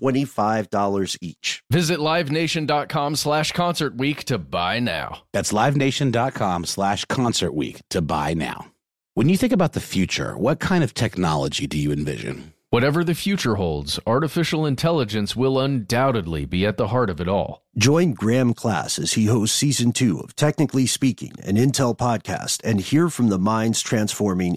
$25 each. Visit livenation.com slash concert week to buy now. That's livenation.com slash concert week to buy now. When you think about the future, what kind of technology do you envision? Whatever the future holds, artificial intelligence will undoubtedly be at the heart of it all. Join Graham Class as he hosts season two of Technically Speaking, an Intel podcast, and hear from the minds transforming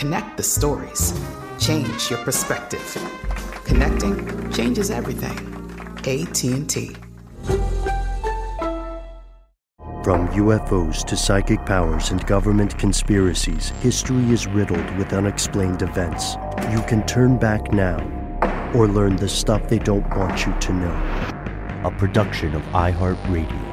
Connect the stories. Change your perspective. Connecting changes everything. AT&T. From UFOs to psychic powers and government conspiracies, history is riddled with unexplained events. You can turn back now or learn the stuff they don't want you to know. A production of iHeartRadio.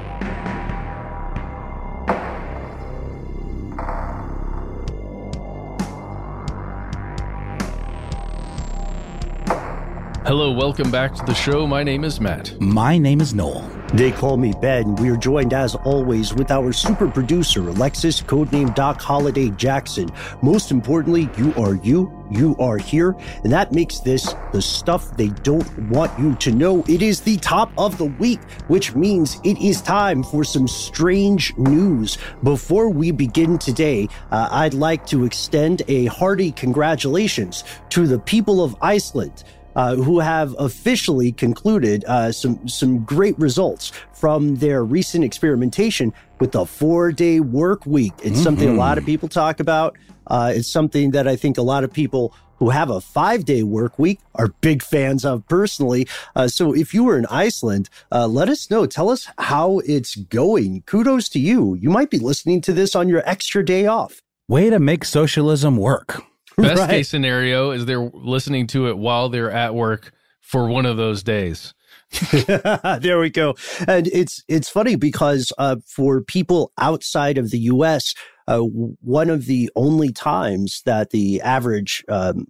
Hello, welcome back to the show. My name is Matt. My name is Noel. They call me Ben. We are joined as always with our super producer, Alexis, codename Doc Holiday Jackson. Most importantly, you are you, you are here, and that makes this the stuff they don't want you to know. It is the top of the week, which means it is time for some strange news. Before we begin today, uh, I'd like to extend a hearty congratulations to the people of Iceland uh, who have officially concluded uh, some some great results from their recent experimentation with the four day work week. It's something a lot of people talk about. Uh, it's something that I think a lot of people who have a five day work week are big fans of personally. Uh, so if you were in Iceland, uh, let us know. Tell us how it's going. Kudos to you. You might be listening to this on your extra day off. Way to make socialism work. Best Right. case scenario is they're listening to it while they're at work for one of those days. there we go. And it's it's funny because uh, for people outside of the U.S., uh, one of the only times that the average um,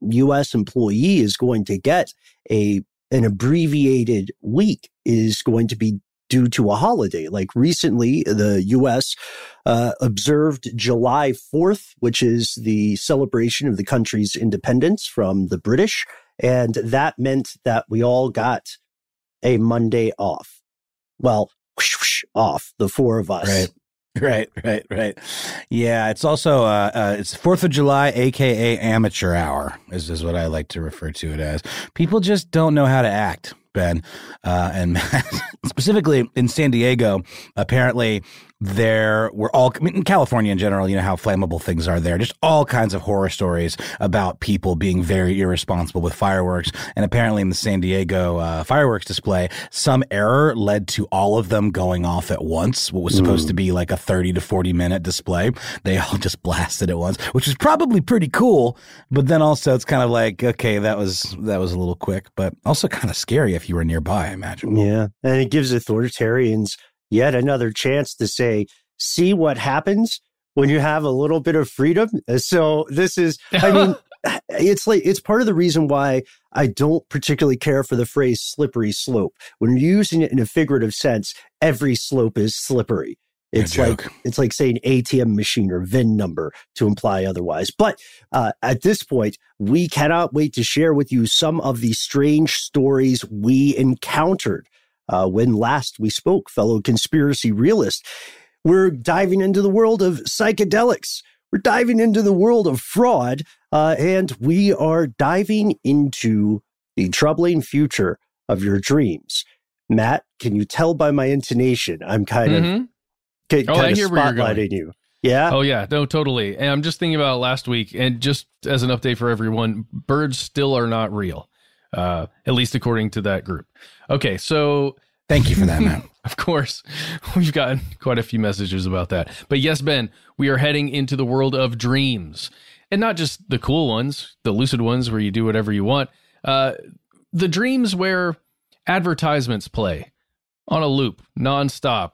U.S. employee is going to get a an abbreviated week is going to be due to a holiday. Like recently, the U.S. Uh, observed July 4th, which is the celebration of the country's independence from the British. And that meant that we all got a Monday off. Well, whoosh, whoosh, off, the four of us. Right. Right, right, right. Yeah, it's also uh, uh it's Fourth of July, aka amateur hour, is is what I like to refer to it as. People just don't know how to act, Ben, uh, and specifically in San Diego. Apparently, there were all I mean, in California in general, you know how flammable things are there. Just all kinds of horror stories about people being very irresponsible with fireworks. And apparently, in the San Diego uh, fireworks display, some error led to all of them going off at once. What was supposed mm. to be like a thirty to forty minute display, they all just blasted at once, which is probably pretty cool. But then also, it's kind of like okay, that was that was a little quick, but also kind of scary if you were nearby. I imagine. Yeah, and it gives authoritarians yet another chance to say, see what happens when you have a little bit of freedom. So this is, I mean, it's like, it's part of the reason why I don't particularly care for the phrase slippery slope. When you're using it in a figurative sense, every slope is slippery. It's like it's like saying ATM machine or VIN number to imply otherwise. But uh, at this point, we cannot wait to share with you some of the strange stories we encountered uh, when last we spoke, fellow conspiracy realist. We're diving into the world of psychedelics. We're diving into the world of fraud, uh, and we are diving into the troubling future of your dreams. Matt, can you tell by my intonation? I'm kind mm-hmm. of, kind oh, of spotlighting you. Yeah. Oh yeah. No, totally. And I'm just thinking about last week, and just as an update for everyone, birds still are not real uh, at least according to that group. Okay, so thank you for that, man. of course, we've gotten quite a few messages about that. But yes, Ben, we are heading into the world of dreams, and not just the cool ones, the lucid ones where you do whatever you want. Uh, the dreams where advertisements play on a loop, nonstop,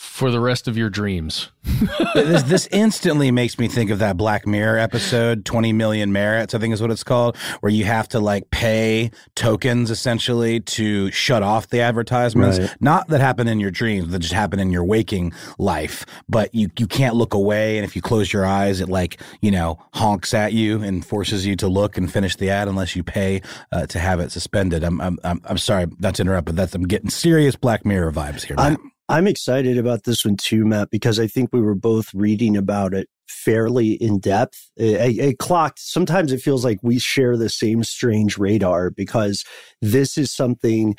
for the rest of your dreams. this, this, instantly makes me think of that Black Mirror episode, 20 Million Merits, I think is what it's called, where you have to like pay tokens essentially to shut off the advertisements. Right. Not that happen in your dreams, that just happen in your waking life, but you, you can't look away. And if you close your eyes, it like, you know, honks at you and forces you to look and finish the ad unless you pay uh, to have it suspended. I'm, I'm, I'm, I'm sorry not to interrupt, but that's, I'm getting serious Black Mirror vibes here. I'm, I'm excited about this one too, Matt, because I think we were both reading about it fairly in depth. It, it, clocked. Sometimes it feels like we share the same strange radar because this is something,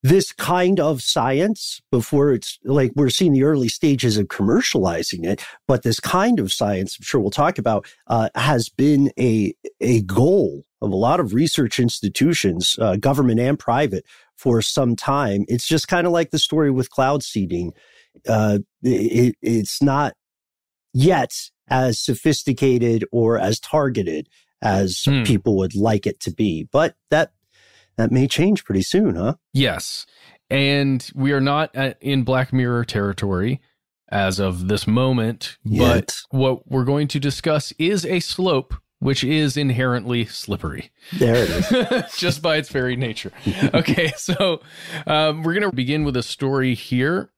this kind of science, before it's like we're seeing the early stages of commercializing it, but this kind of science, I'm sure we'll talk about, uh, has been a, a goal of a lot of research institutions, uh, government and private, for some time. It's just kind of like the story with cloud seeding. Uh, it, it's not yet as sophisticated or as targeted as hmm. people would like it to be, but that that may change pretty soon, huh? Yes, and we are not in Black Mirror territory as of this moment, yet. but what we're going to discuss is a slope which is inherently slippery. There it is. Just by its very nature. Okay, so um, we're going to begin with a story here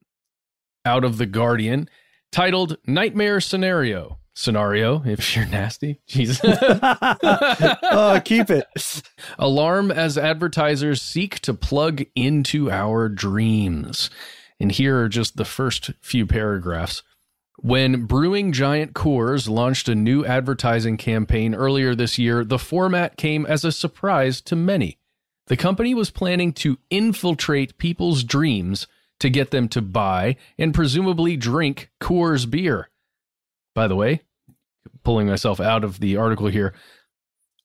out of The Guardian titled Nightmare Scenario. Scenario, if you're nasty. Jesus. oh, keep it. Alarm as advertisers seek to plug into our dreams. And here are just the first few paragraphs. When brewing giant Coors launched a new advertising campaign earlier this year, the format came as a surprise to many. The company was planning to infiltrate people's dreams to get them to buy and presumably drink Coors beer. By the way, pulling myself out of the article here,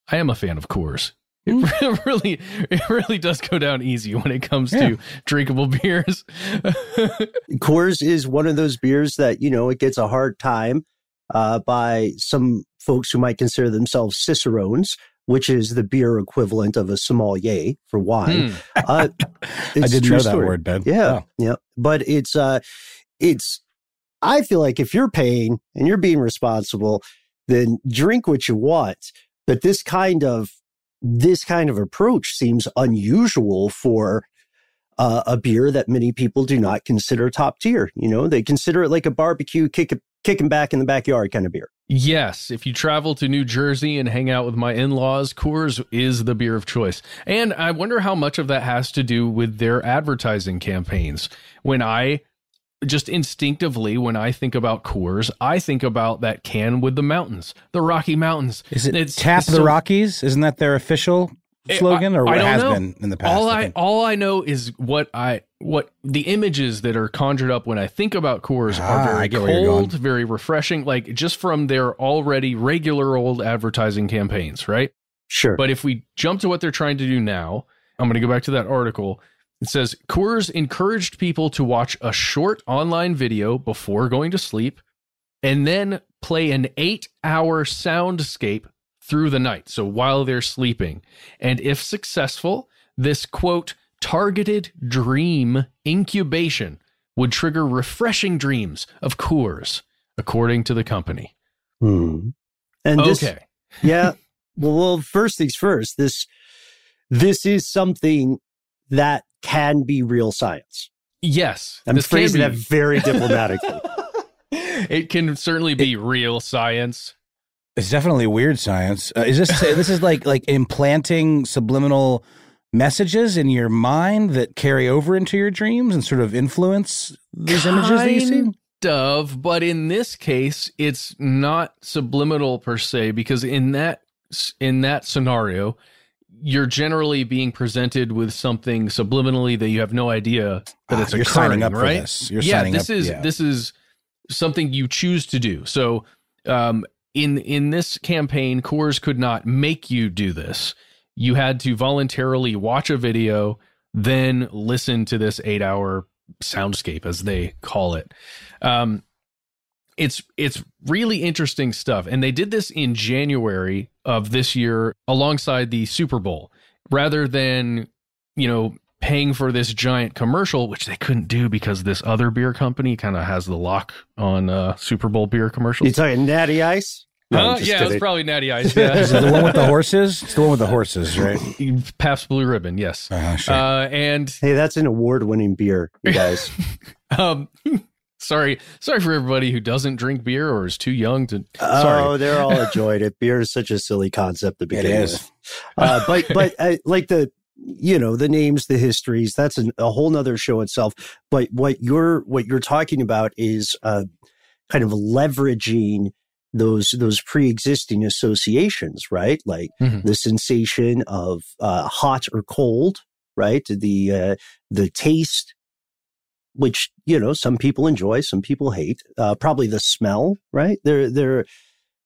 I am a fan of Coors. It really, it really does go down easy when it comes yeah. to drinkable beers. Coors is one of those beers that you know it gets a hard time uh, by some folks who might consider themselves cicerones, which is the beer equivalent of a sommelier for wine. Hmm. Uh, I didn't know story. that word, Ben. Yeah, oh. yeah, but it's uh, it's. I feel like if you're paying and you're being responsible, then drink what you want. But this kind of this kind of approach seems unusual for uh, a beer that many people do not consider top tier. You know, they consider it like a barbecue kick kicking back in the backyard kind of beer. Yes, if you travel to New Jersey and hang out with my in-laws, Coors is the beer of choice. And I wonder how much of that has to do with their advertising campaigns. When I just instinctively when I think about Coors, I think about that can with the mountains, the Rocky Mountains. Is it it's, Tap it's the so, Rockies? Isn't that their official slogan, or I what don't has know. been in the past? all I I all I know is what I what the images that are conjured up when I think about Coors Ah, are very I get where you're cold, very refreshing, like just from their already regular old advertising campaigns, right? Sure. But if we jump to what they're trying to do now, I'm going to go back to that article. It says Coors encouraged people to watch a short online video before going to sleep and then play an eight hour soundscape through the night. So while they're sleeping. And if successful, this quote, targeted dream incubation would trigger refreshing dreams of Coors, according to the company. Hmm. And this, okay. yeah. Well, well, first things first. This this is something that can be real science. Yes. I'm this phrasing that very diplomatically. it can certainly be real science. It's definitely weird science. Uh, is this this is like like implanting subliminal messages in your mind that carry over into your dreams and sort of influence these images that you see? Kind of, but in this case, it's not subliminal per se because in that in that scenario, you're generally being presented with something subliminally that you have no idea that Ah, it's you're occurring, signing up for this. You're yeah, signing this up- is yeah. this is something you choose to do. So, um, in in this campaign, Coors could not make you do this. You had to voluntarily watch a video, then listen to this eight hour soundscape, as they call it. Um, it's it's really interesting stuff, and they did this in January of this year alongside the Super Bowl, rather than you know paying for this giant commercial, which they couldn't do because this other beer company kind of has the lock on uh, Super Bowl beer commercials. you commercials. talking natty ice? No, I'm Huh? yeah, it was probably Natty Ice. Is it the one with the horses? It's the one with the horses, right? Pabst Blue Ribbon. Yes, Uh, sure. uh, and Hey, that's an award-winning beer, you guys. um, sorry, sorry for everybody who doesn't drink beer or is too young to. Oh, Sorry. they're all enjoyed it. Beer is such a silly concept to begin is. with. Uh, but but uh, like the you know the names, the histories. That's an, a whole nother show itself. But what you're what you're talking about is uh, kind of leveraging those those pre-existing associations, right? Like Mhm. the sensation of uh, hot or cold, right? The uh, the taste, which you know some people enjoy, some people hate. Uh, probably the smell, right? There there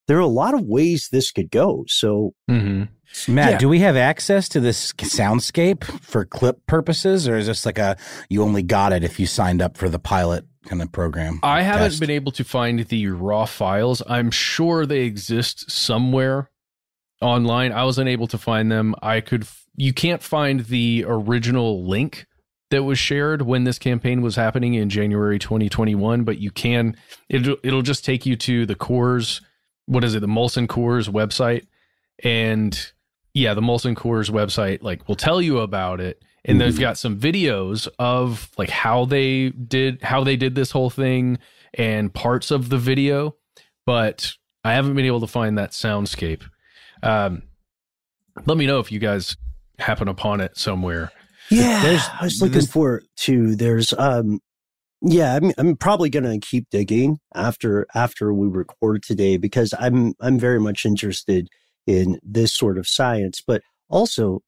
there are a lot of ways this could go. So Mhm. Matt, Yeah. do we have access to this soundscape for clip purposes, or is this like a you only got it if you signed up for the pilot kind of program? I haven't test? been able to find the raw files. I'm sure they exist somewhere online. I was unable to find them. I could. f- You can't find the original link that was shared when this campaign was happening in January 2021, but you can. It'll it'll just take you to the Coors. What is it? The Molson Coors website, and yeah, the Molson Coors website like will tell you about it. And they've got some videos of like how they did how they did this whole thing and parts of the video, but I haven't been able to find that soundscape. Um, let me know if you guys happen upon it somewhere. Yeah, There's- I was looking this- for to. There's um, yeah, I'm I'm probably gonna keep digging after after we record today because I'm I'm very much interested in this sort of science, but also,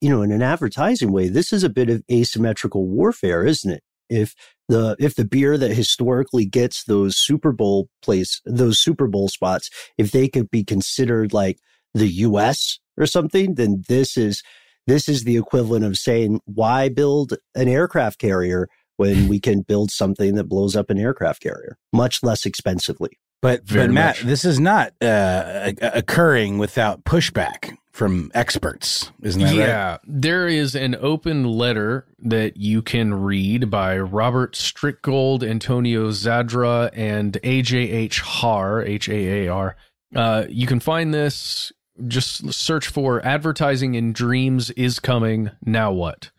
you know, in an advertising way, this is a bit of asymmetrical warfare, isn't it? If the if the beer that historically gets those Super Bowl place those Super Bowl spots, if they could be considered like the U.S. or something, then this is this is the equivalent of saying, why build an aircraft carrier when we can build something that blows up an aircraft carrier much less expensively? But Very but Matt, much. this is not uh, occurring without pushback from experts, isn't that right? yeah, there is an open letter that you can read by Robert Stickgold, Antonio Zadra, and AJH Haar, H A A R. Uh, you can find this. Just search for "Advertising in Dreams is coming." Now what?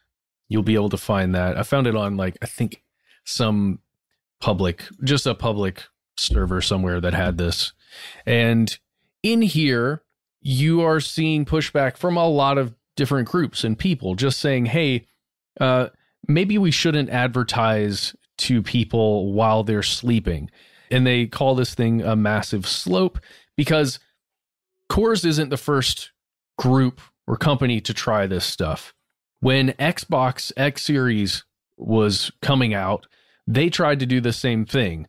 You'll be able to find that. I found it on like I think some public, just a public server somewhere that had this, and in here you are seeing pushback from a lot of different groups and people just saying, hey, uh, maybe we shouldn't advertise to people while they're sleeping. And they call this thing a massive slope because Coors isn't the first group or company to try this stuff. When Xbox X Series was coming out, they tried to do the same thing.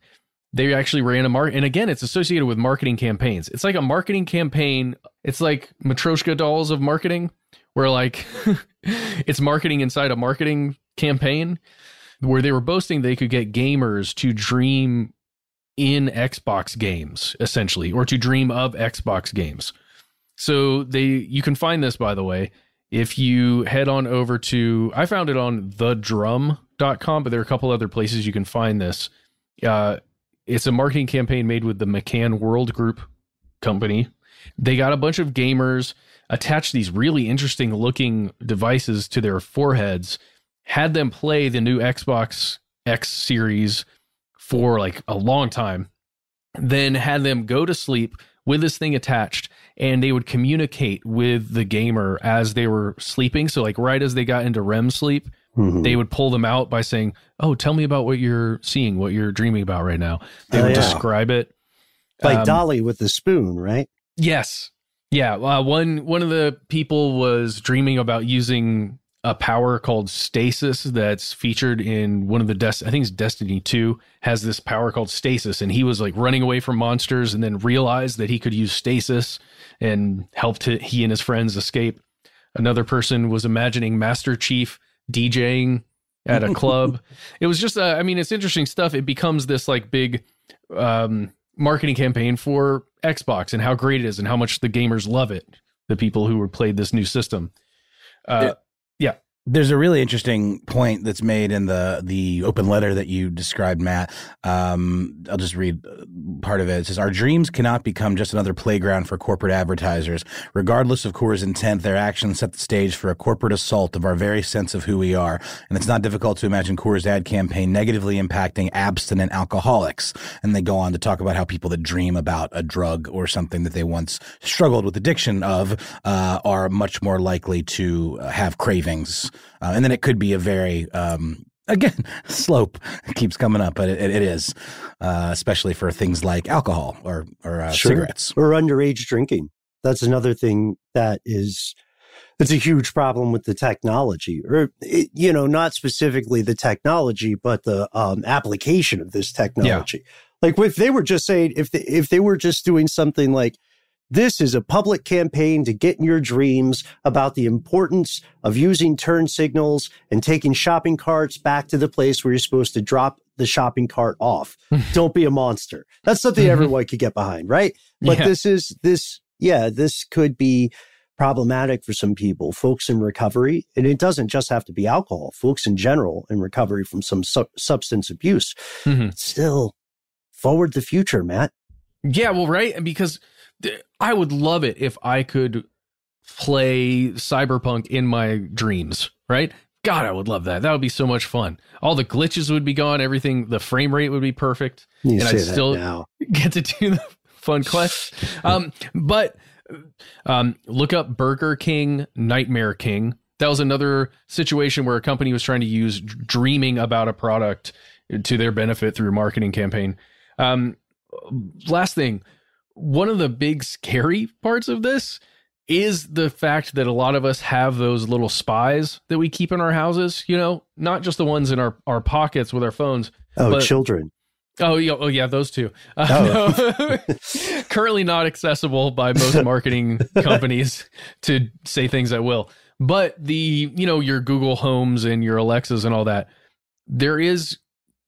They actually ran a mark, and again, it's associated with marketing campaigns. It's like a marketing campaign. It's like Matryoshka dolls of marketing, where like it's marketing inside a marketing campaign, where they were boasting they could get gamers to dream in Xbox games, essentially, or to dream of Xbox games. So they you can find this by the way if you head on over to I found it on thedrum.com, but there are a couple other places you can find this. Uh, it's a marketing campaign made with the McCann World Group company. They got a bunch of gamers attached these really interesting looking devices to their foreheads, had them play the new Xbox X series for like a long time, then had them go to sleep with this thing attached and they would communicate with the gamer as they were sleeping. So, like, right as they got into REM sleep, mm-hmm. they would pull them out by saying, Oh, tell me about what you're seeing, what you're dreaming about right now. They oh, would yeah. describe it. Like um, Dalí with the spoon, right? Yes. Yeah. Uh, one, one of the people was dreaming about using a power called stasis that's featured in one of the des- I think it's Destiny 2 has this power called stasis and he was like running away from monsters and then realized that he could use stasis and helped he and his friends escape. Another person was imagining Master Chief DJing at a club. it was just uh, I mean it's interesting stuff. It becomes this like big um, marketing campaign for Xbox and how great it is and how much the gamers love it. The people who were played this new system. Uh, it, yeah. There's a really interesting point that's made in the the open letter that you described, Matt. Um, I'll just read uh, part of it. It says, "Our dreams cannot become just another playground for corporate advertisers. Regardless of Coors' intent, their actions set the stage for a corporate assault of our very sense of who we are. And it's not difficult to imagine Coors' ad campaign negatively impacting abstinent alcoholics." And they go on to talk about how people that dream about a drug or something that they once struggled with addiction of uh, are much more likely to have cravings uh, and then it could be a very um, again slope keeps coming up, but it, it is uh, especially for things like alcohol or or uh, sure. cigarettes or underage drinking. That's another thing that is it's a huge problem with the technology or it, you know not specifically the technology but the um, application of this technology yeah. like if they were just saying if they, if they were just doing something like this is a public campaign to get in your dreams about the importance of using turn signals and taking shopping carts back to the place where you're supposed to drop the shopping cart off. Don't be a monster. That's something mm-hmm. everyone could get behind, right? But yeah. this is this, yeah, this could be problematic for some people, folks in recovery. And it doesn't just have to be alcohol, folks in general in recovery from some su- substance abuse. Mm-hmm. Still, forward the future, Matt. Yeah, well, right. Because I would love it if I could play Cyberpunk in my dreams, right? God, I would love that. That would be so much fun. All the glitches would be gone. Everything, the frame rate would be perfect, you and I'd still now. get to do the fun quests. Um, but um, look up Burger King Nightmare King. That was another situation where a company was trying to use dreaming about a product to their benefit through a marketing campaign. Um, last thing, one of the big scary parts of this is the fact that a lot of us have those little spies that we keep in our houses, you know, not just the ones in our, our pockets with our phones. Oh, but, children. Oh yeah, oh yeah, those two. Uh, oh. no. currently not accessible by most marketing companies to say things at will. But the, you know, your Google Homes and your Alexas and all that, there is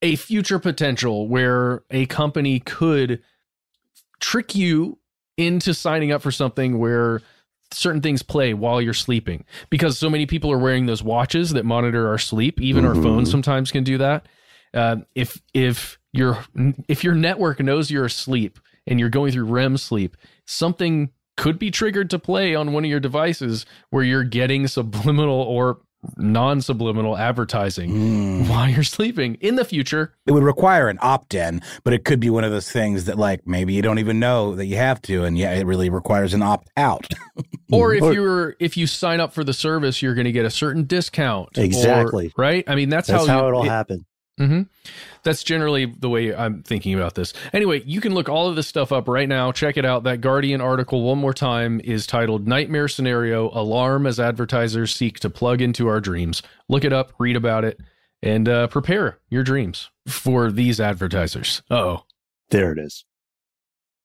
a future potential where a company could trick you into signing up for something where certain things play while you're sleeping because so many people are wearing those watches that monitor our sleep even mm-hmm. our phones sometimes can do that uh, if if your if your network knows you're asleep and you're going through REM sleep something could be triggered to play on one of your devices where you're getting subliminal or non subliminal advertising mm. while you're sleeping in the future. It would require an opt in, but it could be one of those things that, like, maybe you don't even know that you have to. And yeah, it really requires an opt out. or if you're, if you sign up for the service, you're going to get a certain discount. Exactly. Or, right. I mean, that's, that's how, how you, it'll it, happen. Mm-hmm. That's generally the way I'm thinking about this. Anyway, you can look all of this stuff up right now. Check it out. That Guardian article, one more time, is titled Nightmare Scenario Alarm as Advertisers Seek to Plug into Our Dreams. Look it up, read about it, and uh, prepare your dreams for these advertisers. oh. There it is.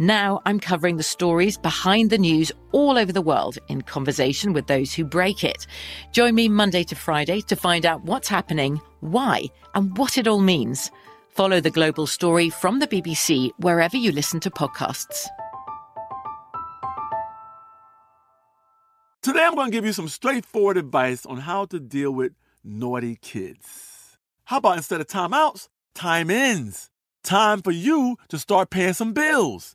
Now I'm covering the stories behind the news all over the world in conversation with those who break it. Join me Monday to Friday to find out what's happening, why, and what it all means. Follow The Global Story from the BBC wherever you listen to podcasts. Today, I'm going to give you some straightforward advice on how to deal with naughty kids. How about instead of timeouts, time ins? Time for you to start paying some bills.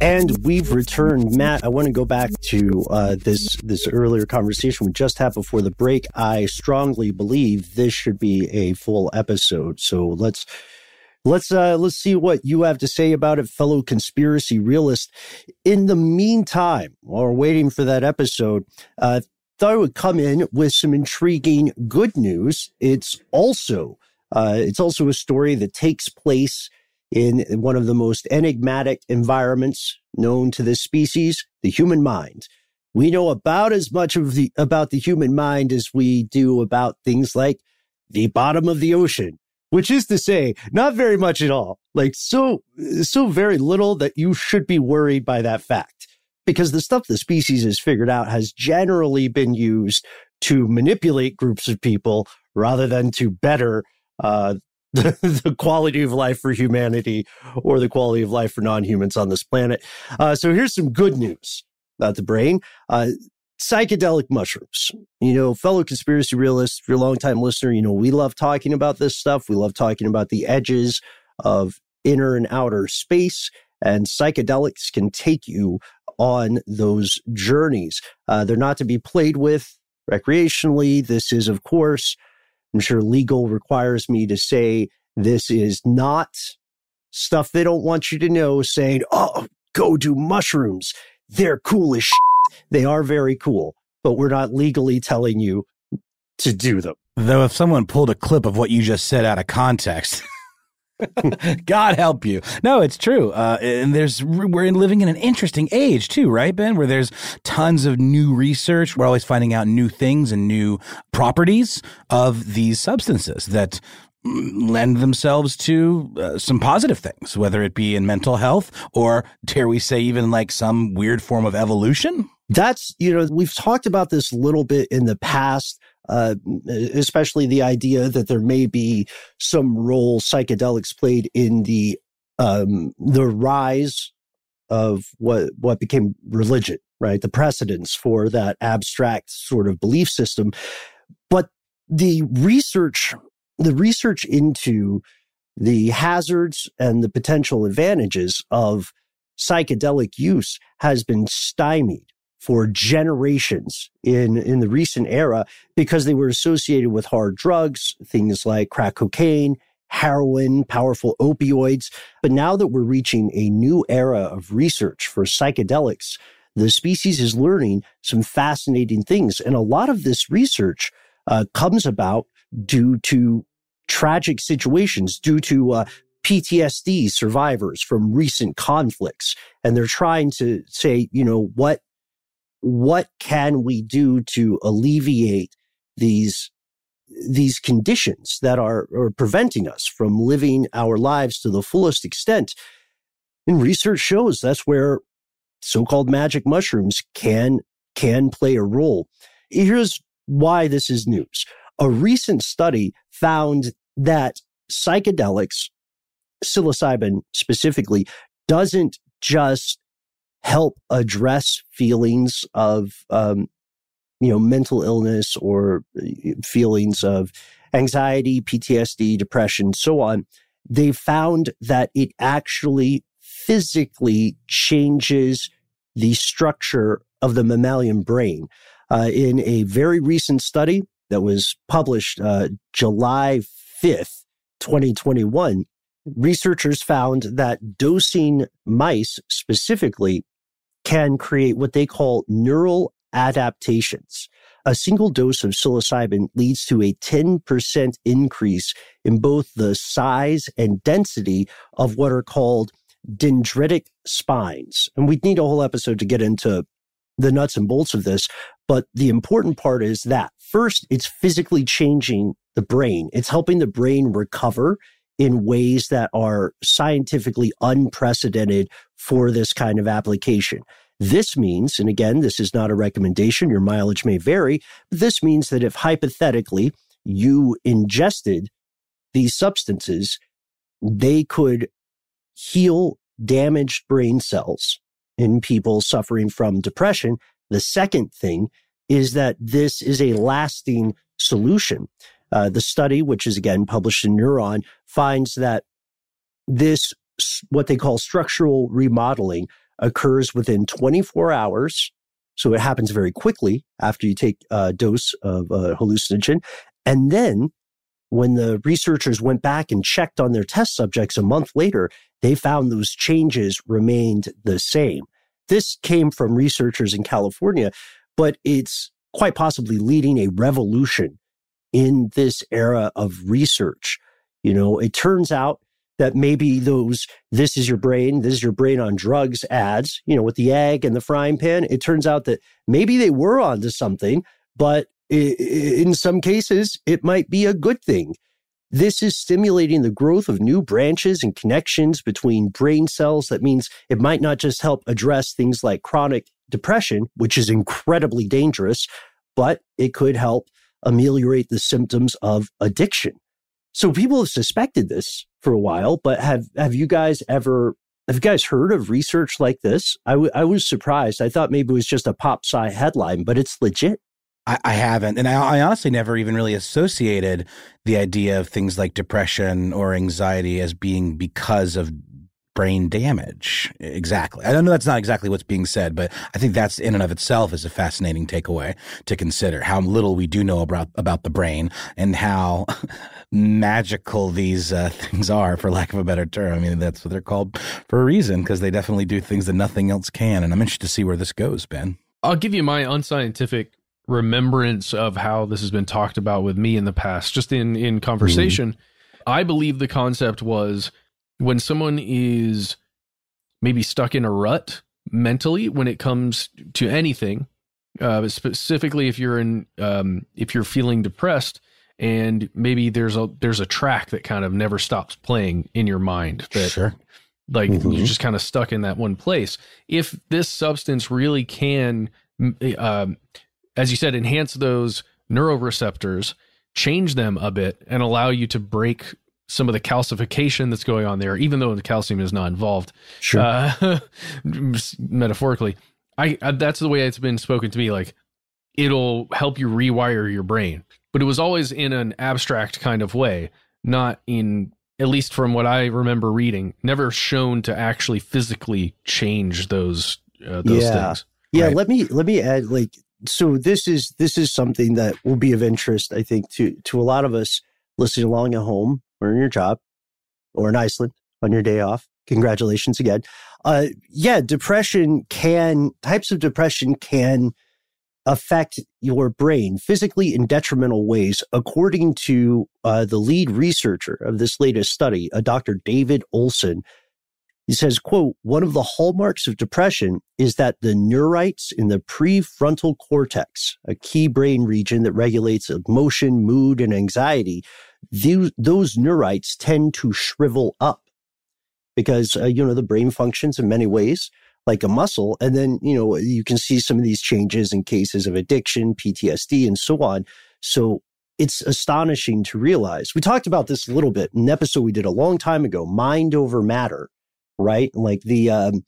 And we've returned, Matt. I want to go back to uh, this this earlier conversation we just had before the break. I strongly believe this should be a full episode. So let's let's uh, let's see what you have to say about it, fellow conspiracy realist. In the meantime, while we're waiting for that episode, uh, thought I would come in with some intriguing good news. It's also uh, it's also a story that takes place in one of the most enigmatic environments known to this species, the human mind. We know about as much of the about the human mind as we do about things like the bottom of the ocean, which is to say, not very much at all. Like so so very little that you should be worried by that fact. Because the stuff the species has figured out has generally been used to manipulate groups of people rather than to better uh, the, the, quality of life for humanity or the quality of life for non-humans on this planet. Uh, so here's some good news about the brain. Uh, psychedelic mushrooms. You know, fellow conspiracy realists, if you're a longtime listener, you know, we love talking about this stuff. We love talking about the edges of inner and outer space, and psychedelics can take you on those journeys. Uh, they're not to be played with recreationally. This is, of course, I'm sure legal requires me to say this is not stuff they don't want you to know saying, oh, go do mushrooms. They're cool as shit. They are very cool, but we're not legally telling you to do them. Though if someone pulled a clip of what you just said out of context, God help you. No, it's true. Uh, and there's we're living in an interesting age too, right, Ben? Where there's tons of new research. We're always finding out new things and new properties of these substances that lend themselves to uh, some positive things, whether it be in mental health or, dare we say, even like some weird form of evolution. That's, you know, we've talked about this a little bit in the past. Uh, especially the idea that there may be some role psychedelics played in the um, the rise of what what became religion, right? The precedents for that abstract sort of belief system. But the research, the research into the hazards and the potential advantages of psychedelic use has been stymied for generations in, in the recent era because they were associated with hard drugs, things like crack cocaine, heroin, powerful opioids. But now that we're reaching a new era of research for psychedelics, the species is learning some fascinating things. And a lot of this research uh, comes about due to tragic situations, due to uh, PTSD survivors from recent conflicts. And they're trying to say, you know, what what can we do to alleviate these these conditions that are, are preventing us from living our lives to the fullest extent? And research shows that's where so-called magic mushrooms can can play a role. Here's why this is news. A recent study found that psychedelics psilocybin specifically doesn't just help address feelings of um, you know mental illness or uh, feelings of anxiety ptsd depression so on they found that it actually physically changes the structure of the mammalian brain. Uh, in a very recent study that was published uh, july 5th 2021 researchers found that dosing mice specifically can create what they call neural adaptations. A single dose of psilocybin leads to a 10% increase in both the size and density of what are called dendritic spines. And we'd need a whole episode to get into the nuts and bolts of this. But the important part is that first, it's physically changing the brain. It's helping the brain recover in ways that are scientifically unprecedented for this kind of application. This means, and again, this is not a recommendation, your mileage may vary, but this means that if hypothetically you ingested these substances, they could heal damaged brain cells in people suffering from depression. The second thing is that this is a lasting solution. Uh, the study, which is again published in Neuron, finds that this, what they call structural remodeling, occurs within 24 hours. So it happens very quickly after you take a dose of a hallucinogen. And then when the researchers went back and checked on their test subjects a month later, they found those changes remained the same. This came from researchers in California, but it's quite possibly leading a revolution in this era of research. You know, it turns out that maybe those this is your brain, this is your brain on drugs ads, you know, with the egg and the frying pan, it turns out that maybe they were onto something, but in some cases, it might be a good thing. This is stimulating the growth of new branches and connections between brain cells. That means it might not just help address things like chronic depression, which is incredibly dangerous, but it could help ameliorate the symptoms of addiction. So people have suspected this for a while, but have have you guys ever have you guys heard of research like this? I, w- I was surprised. I thought maybe it was just a pop sci headline, but it's legit. I, I haven't, and I, I, honestly never even really associated the idea of things like depression or anxiety as being because of brain damage. Exactly. I don't know that's not exactly what's being said, but I think that's in and of itself is a fascinating takeaway to consider how little we do know about about the brain and how magical these uh, things are, for lack of a better term. I mean, that's what they're called for a reason because they definitely do things that nothing else can. And I'm interested to see where this goes, Ben. I'll give you my unscientific remembrance of how this has been talked about with me in the past, just in in conversation. Mm I believe the concept was when someone is maybe stuck in a rut mentally when it comes to anything, uh, specifically if you're in um, if you're feeling depressed and maybe there's a there's a track that kind of never stops playing in your mind that Sure. like Mhm. you're just kind of stuck in that one place if this substance really can um, as you said enhance those neuroreceptors change them a bit and allow you to break some of the calcification that's going on there even though the calcium is not involved Sure. uh, metaphorically I, I that's the way it's been spoken to me like it'll help you rewire your brain but it was always in an abstract kind of way not in at least from what i remember reading never shown to actually physically change those uh, those Yeah. things Yeah, Right. let me let me add like so this is this is something that will be of interest I think to to a lot of us listening along at home or in your job or in Iceland on your day off. Congratulations again. Uh yeah, depression can types of depression can affect your brain physically in detrimental ways according to uh, the lead researcher of this latest study, uh, Dr. David Olson. He says, quote, one of the hallmarks of depression is that the neurites in the prefrontal cortex, a key brain region that regulates emotion, mood, and anxiety, those, those neurites tend to shrivel up because, uh, you know, the brain functions in many ways like a muscle. And then, you know, you can see some of these changes in cases of addiction, PTSD, and so on. So it's astonishing to realize. We talked about this a little bit in an episode we did a long time ago, mind over matter right? Like the, um,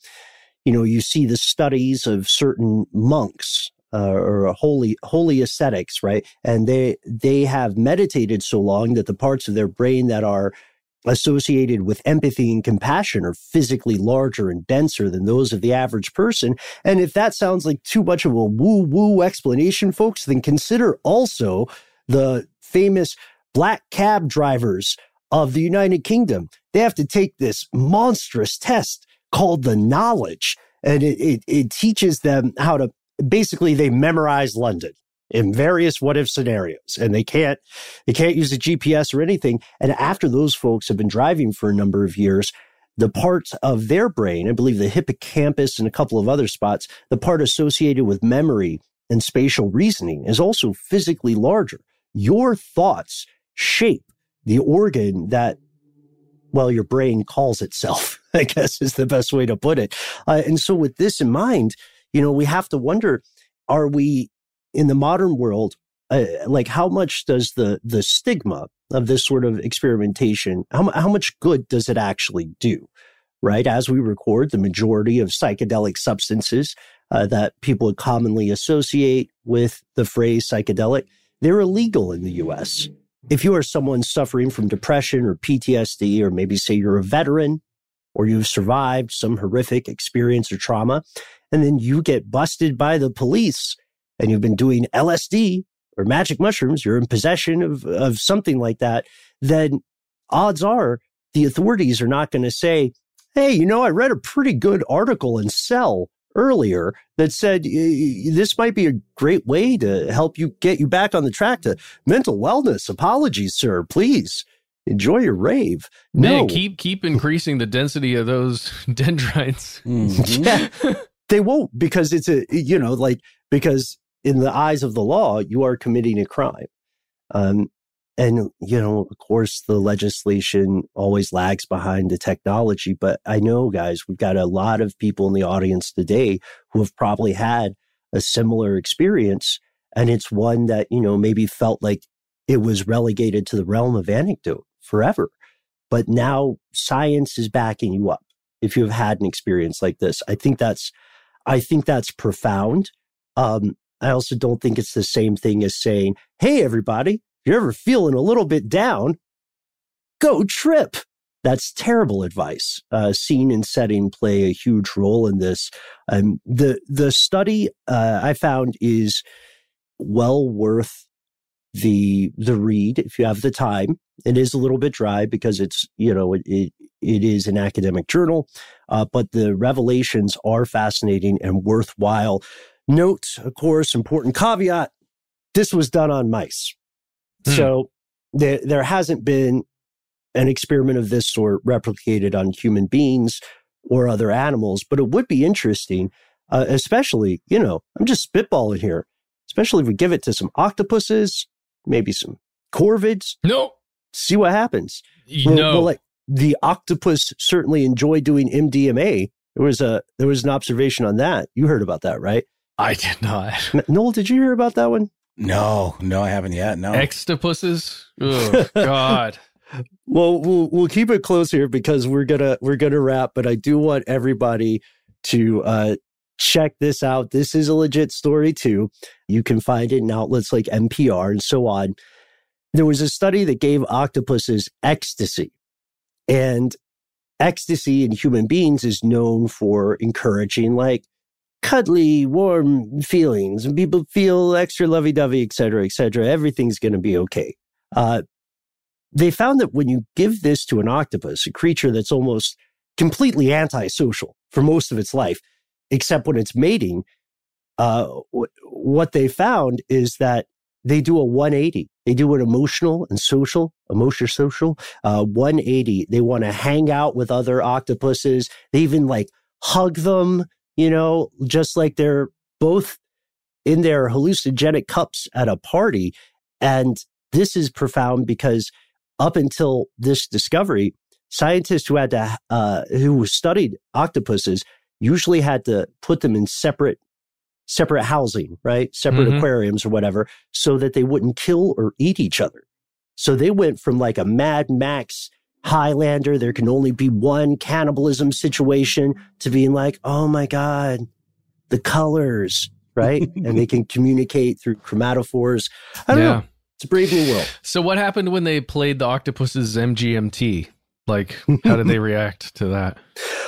you know, you see the studies of certain monks uh, or holy holy ascetics, right? And they they have meditated so long that the parts of their brain that are associated with empathy and compassion are physically larger and denser than those of the average person. And if that sounds like too much of a woo woo explanation, folks, then consider also the famous black cab drivers of the United Kingdom. They have to take this monstrous test called the knowledge, and it, it, it teaches them how to basically they memorize London in various what if scenarios and they can't they can't use a GPS or anything. And after those folks have been driving for a number of years the part of their brain I believe the hippocampus and a couple of other spots the part associated with memory and spatial reasoning is also physically larger. Your thoughts shape the organ that well your brain calls itself i guess is the best way to put it. Uh, and so with this in mind you know we have to wonder are we in the modern world uh, like how much does the the stigma of this sort of experimentation how, how much good does it actually do right? As we record the majority of psychedelic substances uh, that people would commonly associate with the phrase psychedelic they're illegal in the us if you are someone suffering from depression or PTSD, or maybe say you're a veteran or you've survived some horrific experience or trauma, and then you get busted by the police and you've been doing LSD or magic mushrooms, you're in possession of, of something like that, then odds are the authorities are not going to say, Hey, you know, I read a pretty good article in Cell earlier that said "Y- y- this might be a great way to help you get you back on the track to mental wellness. Apologies, sir. Please enjoy your rave. Man, No, keep keep increasing the density of those dendrites. yeah, they won't because it's a you know like because in the eyes of the law you are committing a crime. Um, and you know, of course, the legislation always lags behind the technology. But I know, guys, we've got a lot of people in the audience today who have probably had a similar experience, and it's one that you know maybe felt like it was relegated to the realm of anecdote forever. But now science is backing you up. If you've had an experience like this, I think that's, I think that's profound. Um, I also don't think it's the same thing as saying, "Hey, everybody, if you're ever feeling a little bit down, go trip." That's terrible advice. Uh, scene and setting play a huge role in this. Um, the the study uh, I found is well worth the the read if you have the time. It is a little bit dry because it's you know it it, it is an academic journal, uh, but the revelations are fascinating and worthwhile. Note, of course, important caveat: this was done on mice, Hmm. so there there hasn't been an experiment of this sort replicated on human beings or other animals, but it would be interesting, uh, especially, you know, I'm just spitballing here, especially if we give it to some octopuses, maybe some corvids. No. See what happens. No. Well, well, like the octopus certainly enjoy doing MDMA. There was a there was an observation on that. You heard about that, right? I did not. Noel, did you hear about that one? No, no, I haven't yet. No. Extopuses? Oh, God. Well, we'll we'll keep it close here because we're gonna we're gonna wrap. But I do want everybody to uh, check this out. This is a legit story too. You can find it in outlets like NPR and so on. There was a study that gave octopuses ecstasy, and ecstasy in human beings is known for encouraging like cuddly, warm feelings, and people feel extra lovey-dovey, et cetera, et cetera. Everything's going to be okay. Uh, they found that when you give this to an octopus, a creature that's almost completely antisocial for most of its life, except when it's mating, uh, w- what they found is that they do a 180. They do an emotional and social, emotional social, uh, 180. They want to hang out with other octopuses. They even like hug them, you know, just like they're both in their hallucinogenic cups at a party. And this is profound because up until this discovery, scientists who had to, uh, who studied octopuses usually had to put them in separate separate housing, right? Separate Mhm. aquariums or whatever, so that they wouldn't kill or eat each other. So they went from like a Mad Max Highlander, there can only be one cannibalism situation, to being like, oh my God, the colors, right? and they can communicate through chromatophores. I don't Yeah. know. It's a brave new world. So, what happened when they played the octopus's MGMT? Like, how did they react to that?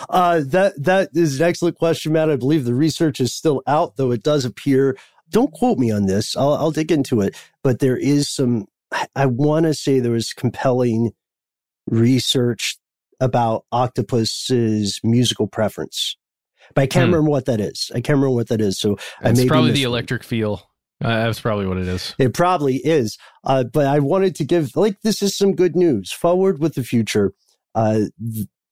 Uh, that that is an excellent question, Matt. I believe the research is still out, though it does appear. Don't quote me on this. I'll, I'll dig into it, but there is some. I- want to say there was compelling research about octopus's musical preference, but I can't Hmm. remember what that is. I can't remember what that is. So I It's probably the electric feel. Uh, that's probably what it is. It probably is. Uh, but I wanted to give, like, this is some good news. Forward with the future. Uh,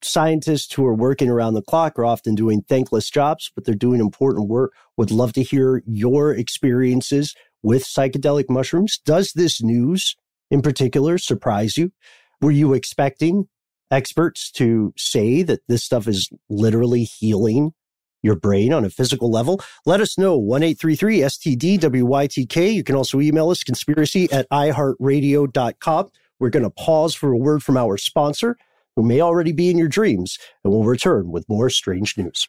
scientists who are working around the clock are often doing thankless jobs, but they're doing important work. Would love to hear your experiences with psychedelic mushrooms. Does this news in particular surprise you? Were you expecting experts to say that this stuff is literally healing your brain on a physical level? Let us know. 1833 STDWYTK. You can also email us conspiracy at iHeartRadio.com. We're going to pause for a word from our sponsor, who may already be in your dreams, and we'll return with more strange news.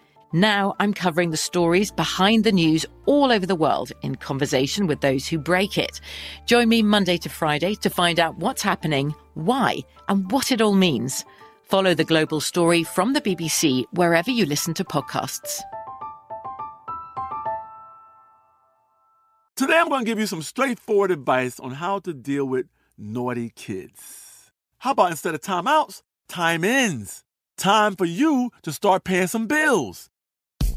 Now I'm covering the stories behind the news all over the world in conversation with those who break it. Join me Monday to Friday to find out what's happening, why, and what it all means. Follow the global story from the BBC wherever you listen to podcasts. Today, I'm going to give you some straightforward advice on how to deal with naughty kids. How about instead of timeouts, time ins? Time for you to start paying some bills.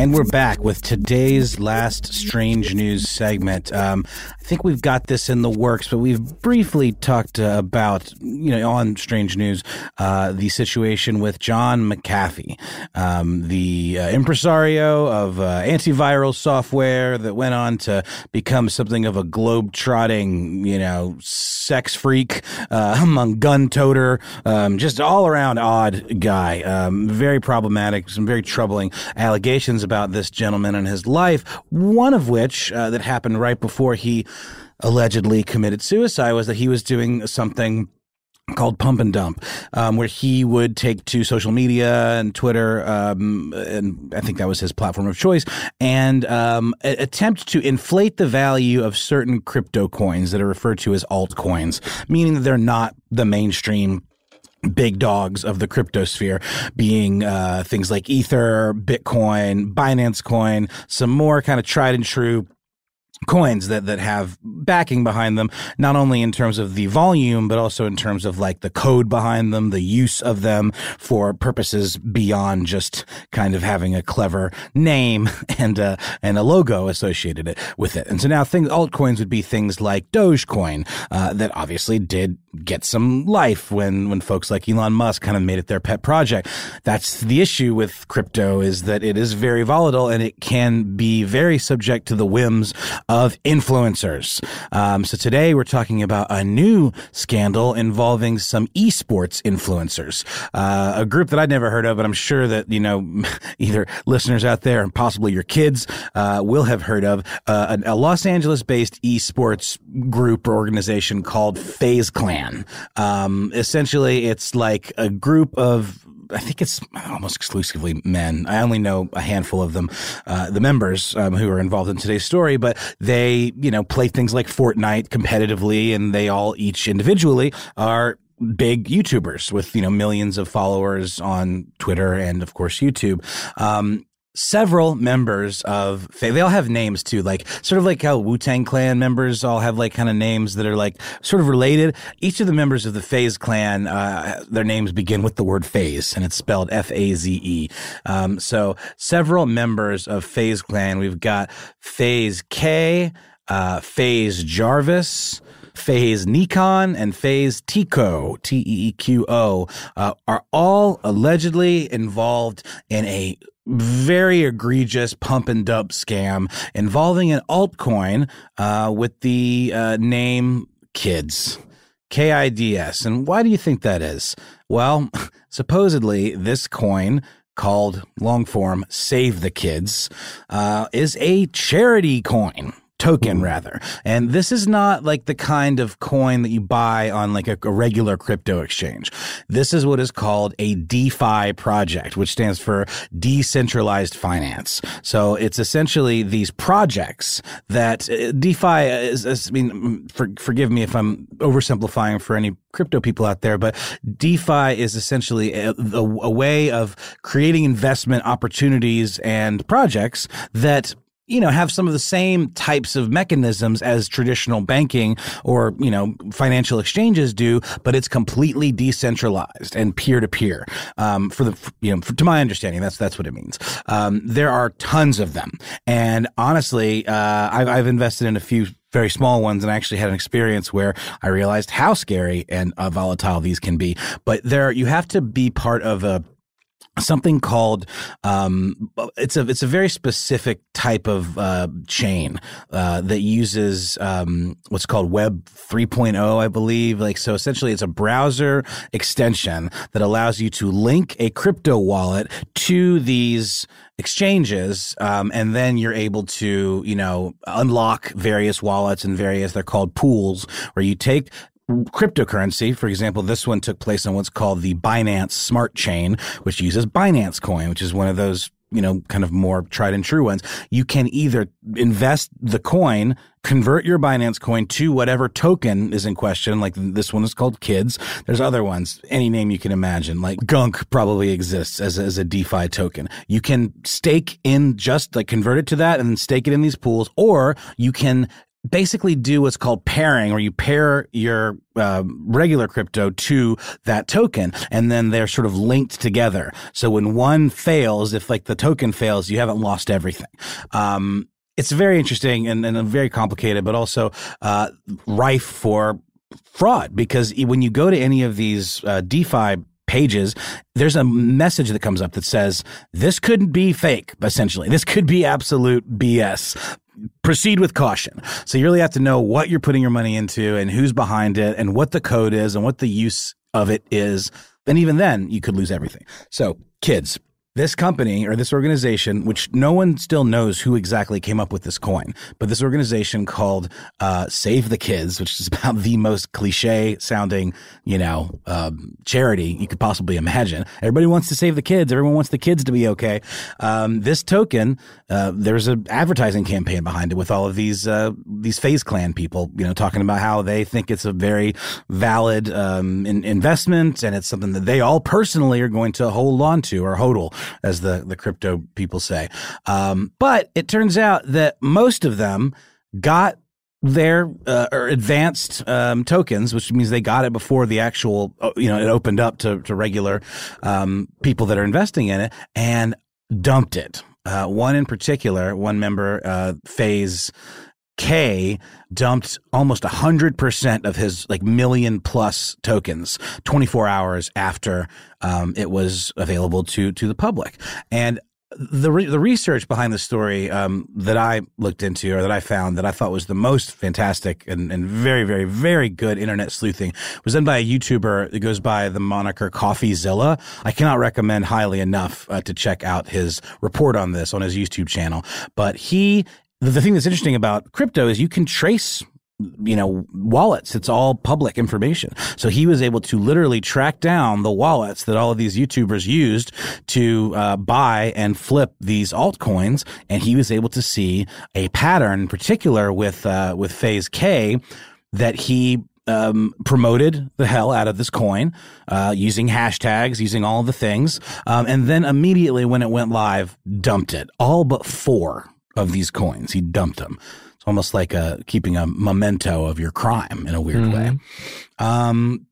And we're back with today's last strange news segment. Um, think we've got this in the works, but we've briefly talked uh, about, you know, on strange news, uh, the situation with John McAfee, um, the uh, impresario of uh, antiviral software that went on to become something of a globe-trotting, you know, sex freak uh, among gun toter, um, just all around odd guy. Um, very problematic, some very troubling allegations about this gentleman and his life. One of which that happened right before he allegedly committed suicide was that he was doing something called Pump and Dump, um, where he would take to social media and Twitter, um, and I think that was his platform of choice, and um, a- attempt to inflate the value of certain crypto coins that are referred to as altcoins, meaning that they're not the mainstream big dogs of the crypto sphere being uh, things like ether bitcoin binance coin some more kind of tried and true coins that that have backing behind them not only in terms of the volume but also in terms of like the code behind them the use of them for purposes beyond just kind of having a clever name and a and a logo associated it with it. And so now things altcoins would be things like dogecoin uh, that obviously did get some life when when folks like Elon Musk kind of made it their pet project. That's the issue with crypto is that it is very volatile and it can be very subject to the whims of influencers. Um, so today we're talking about a new scandal involving some esports influencers, uh, a group that I'd never heard of, but I'm sure that you know either listeners out there and possibly your kids uh, will have heard of uh, a, a Los Angeles-based esports group or organization called FaZe Clan. Um, essentially, it's like a group of I think it's almost exclusively men. I only know a handful of them, uh, the members um, who are involved in today's story, but they, you know, play things like Fortnite competitively and they all each individually are big YouTubers with, you know, millions of followers on Twitter and of course YouTube. Um, several members of they all have names too like sort of like how wu-tang clan members all have like kind of names that are like sort of related. Each of the members of the FaZe clan uh, their names begin with the word phase and it's spelled f-a-z-e um, so several members of FaZe clan we've got FaZe k uh, FaZe jarvis FaZe Nikan and FaZe Teeqo, T E E Q O, uh, are all allegedly involved in a very egregious pump and dump scam involving an altcoin uh, with the uh, name Kids. KIDS. And why do you think that is? Well, supposedly this coin called long form Save the Kids uh, is a charity coin token rather. And this is not like the kind of coin that you buy on like a, a, regular crypto exchange. This is what is called a DeFi project, which stands for decentralized finance. So it's essentially these projects that uh, DeFi is, is I mean, for, forgive me if I'm oversimplifying for any crypto people out there, but DeFi is essentially a, a, a way of creating investment opportunities and projects that you know, have some of the same types of mechanisms as traditional banking or, you know, financial exchanges do, but it's completely decentralized and peer to peer. For the, you know, for, to my understanding, that's, that's what it means. Um, there are tons of them. And honestly, uh, I've, I've invested in a few very small ones and I actually had an experience where I realized how scary and uh, volatile these can be. But there, you have to be part of a something called um, it's a it's a very specific type of uh, chain uh, that uses um, what's called Web 3.0, I believe. Like so, essentially, it's a browser extension that allows you to link a crypto wallet to these exchanges um, and then you're able to you know unlock various wallets and various they're called pools where you take cryptocurrency. For example, this one took place on what's called the Binance Smart Chain, which uses Binance Coin, which is one of those you know, kind of more tried and true ones. You can either invest the coin, convert your Binance coin to whatever token is in question. Like this one is called Kids. There's other ones, any name you can imagine. Like Gunk probably exists as as a DeFi token. You can stake in just like convert it to that and then stake it in these pools, or you can basically do what's called pairing, where you pair your uh, regular crypto to that token, and then they're sort of linked together. So when one fails, if like the token fails, you haven't lost everything. Um, it's very interesting and, and very complicated, but also uh, rife for fraud because when you go to any of these uh, DeFi pages, there's a message that comes up that says, this couldn't be fake, essentially. This could be absolute BS proceed with caution. So you really have to know what you're putting your money into and who's behind it and what the code is and what the use of it is. And even then, you could lose everything. So, kids, this company or this organization, which no one still knows who exactly came up with this coin, but this organization called uh, Save the Kids, which is about the most cliche sounding, you know, um, charity you could possibly imagine. Everybody wants to save the kids. Everyone wants the kids to be okay. Um, this token, uh, there's an advertising campaign behind it with all of these uh, these FaZe Clan people, you know, talking about how they think it's a very valid um, in- investment and it's something that they all personally are going to hold on to or hodl as the, the crypto people say. Um, but it turns out that most of them got their uh, or advanced um, tokens, which means they got it before the actual, uh, you know, it opened up to, to regular um, people that are investing in it and dumped it. Uh, one in particular, one member, uh, FaZe K dumped almost 100% of his like million plus tokens 24 hours after um, it was available to to the public. And the re- the research behind the story um, that I looked into or that I found that I thought was the most fantastic and, and very very very good internet sleuthing was done by a YouTuber that goes by the moniker CoffeeZilla. I cannot recommend highly enough uh, to check out his report on this on his YouTube channel. But he the, the thing that's interesting about crypto is you can trace you know, wallets. It's all public information. So he was able to literally track down the wallets that all of these YouTubers used to uh, buy and flip these altcoins, and he was able to see a pattern, in particular with uh, with FaZe K, that he um, promoted the hell out of this coin uh, using hashtags, using all the things, um, and then immediately when it went live, dumped it all but four of these coins. He dumped them. It's almost like a, keeping a memento of your crime in a weird mm-hmm. way. Um,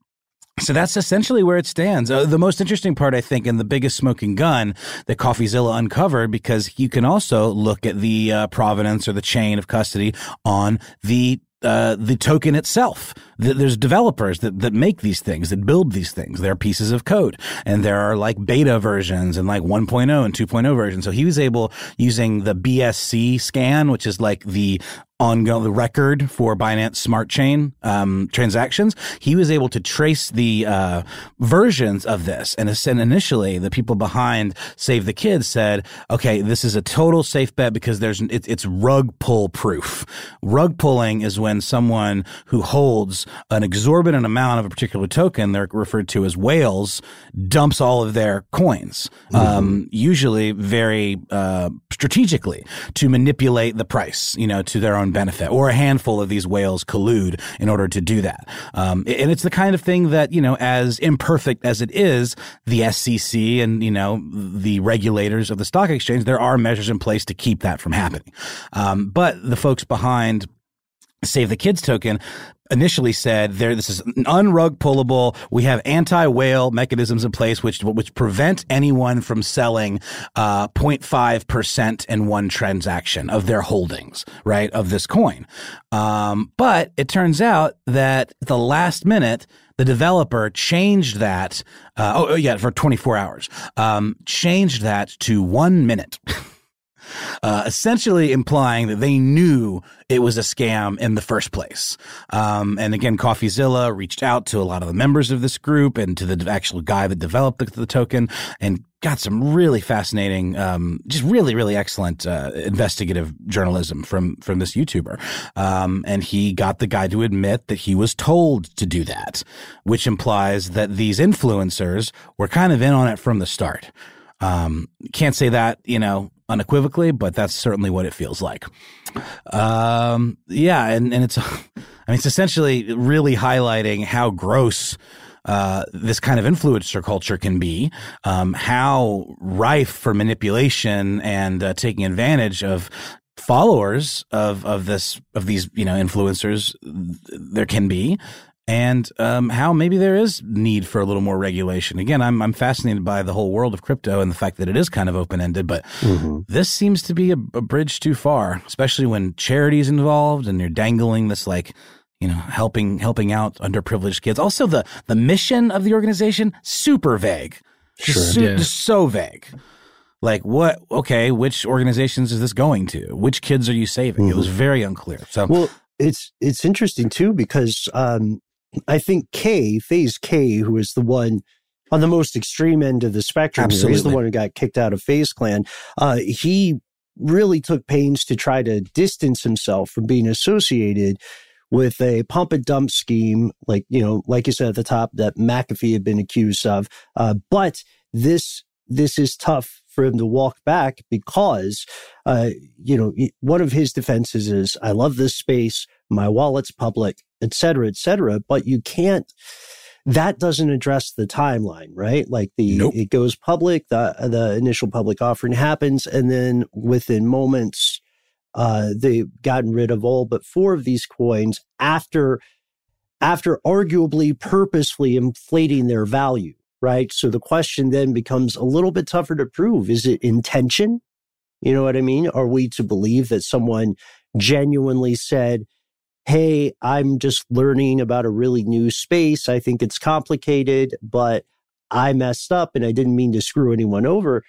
so that's essentially where it stands. Uh, the most interesting part, I think, and the biggest smoking gun that CoffeeZilla uncovered, because you can also look at the uh, provenance or the chain of custody on the uh, the token itself. There's developers that, that make these things, that build these things. They're pieces of code. And there are like beta versions and like 1.0 and 2.0 versions. So he was able, using the BSC scan, which is like the ongoing the record for Binance Smart Chain um, transactions, he was able to trace the uh, versions of this. And, and initially, the people behind Save the Kids said, "Okay, this is a total safe bet because there's it, it's rug pull proof. Rug pulling is when someone who holds an exorbitant amount of a particular token, they're referred to as whales, dumps all of their coins, mm-hmm. um, usually very uh, strategically to manipulate the price, you know, to their own benefit, or a handful of these whales collude in order to do that. Um, and it's the kind of thing that, you know, as imperfect as it is, the SEC and, you know, the regulators of the stock exchange, there are measures in place to keep that from happening. Um, but the folks behind Save the Kids token initially said there this is an unrug pullable. We have anti-whale mechanisms in place which which prevent anyone from selling uh 0.5% in one transaction of their holdings right of this coin. Um but it turns out that the last minute the developer changed that uh, oh, oh yeah for 24 hours um changed that to 1 minute uh, essentially implying that they knew it was a scam in the first place. Um, and again, CoffeeZilla reached out to a lot of the members of this group and to the actual guy that developed the, the token and got some really fascinating, um, just really, really excellent uh, investigative journalism from from this YouTuber. Um, and he got the guy to admit that he was told to do that, which implies that these influencers were kind of in on it from the start. Um, can't say that, you know, unequivocally, but that's certainly what it feels like. Um, yeah, and, and it's, I mean, it's essentially really highlighting how gross uh, this kind of influencer culture can be, um, how rife for manipulation and uh, taking advantage of followers of of this of these you know influencers there can be and um, how maybe there is need for a little more regulation. Again, I'm I'm fascinated by the whole world of crypto and the fact that it is kind of open ended, but mm-hmm. this seems to be a, a, bridge too far, especially when charities involved and you're dangling this like you know helping helping out underprivileged kids. Also, the the mission of the organization super vague, sure. just, yeah. just so vague. Like what? Okay, which organizations is this going to? Which kids are you saving? Mm-hmm. It was mm-hmm. very unclear. So well, it's it's interesting too because um, I think K, FaZe K, who is the one on the most extreme end of the spectrum, he's the one who got kicked out of FaZe Clan. Uh, he really took pains to try to distance himself from being associated with a pump and dump scheme, like you know, like you said at the top, that McAfee had been accused of. Uh, but this this is tough for him to walk back because, uh, you know, one of his defenses is, "I love this space. My wallet's public et cetera, et cetera. But you can't, that doesn't address the timeline, right? Like the, nope. it goes public, the, the initial public offering happens, and then within moments, uh, they've gotten rid of all but four of these coins after, after arguably purposefully inflating their value, right? So the question then becomes a little bit tougher to prove. Is it intention? You know what I mean? Are we to believe that someone genuinely said, hey, I'm just learning about a really new space. I think it's complicated, but I messed up and I didn't mean to screw anyone over.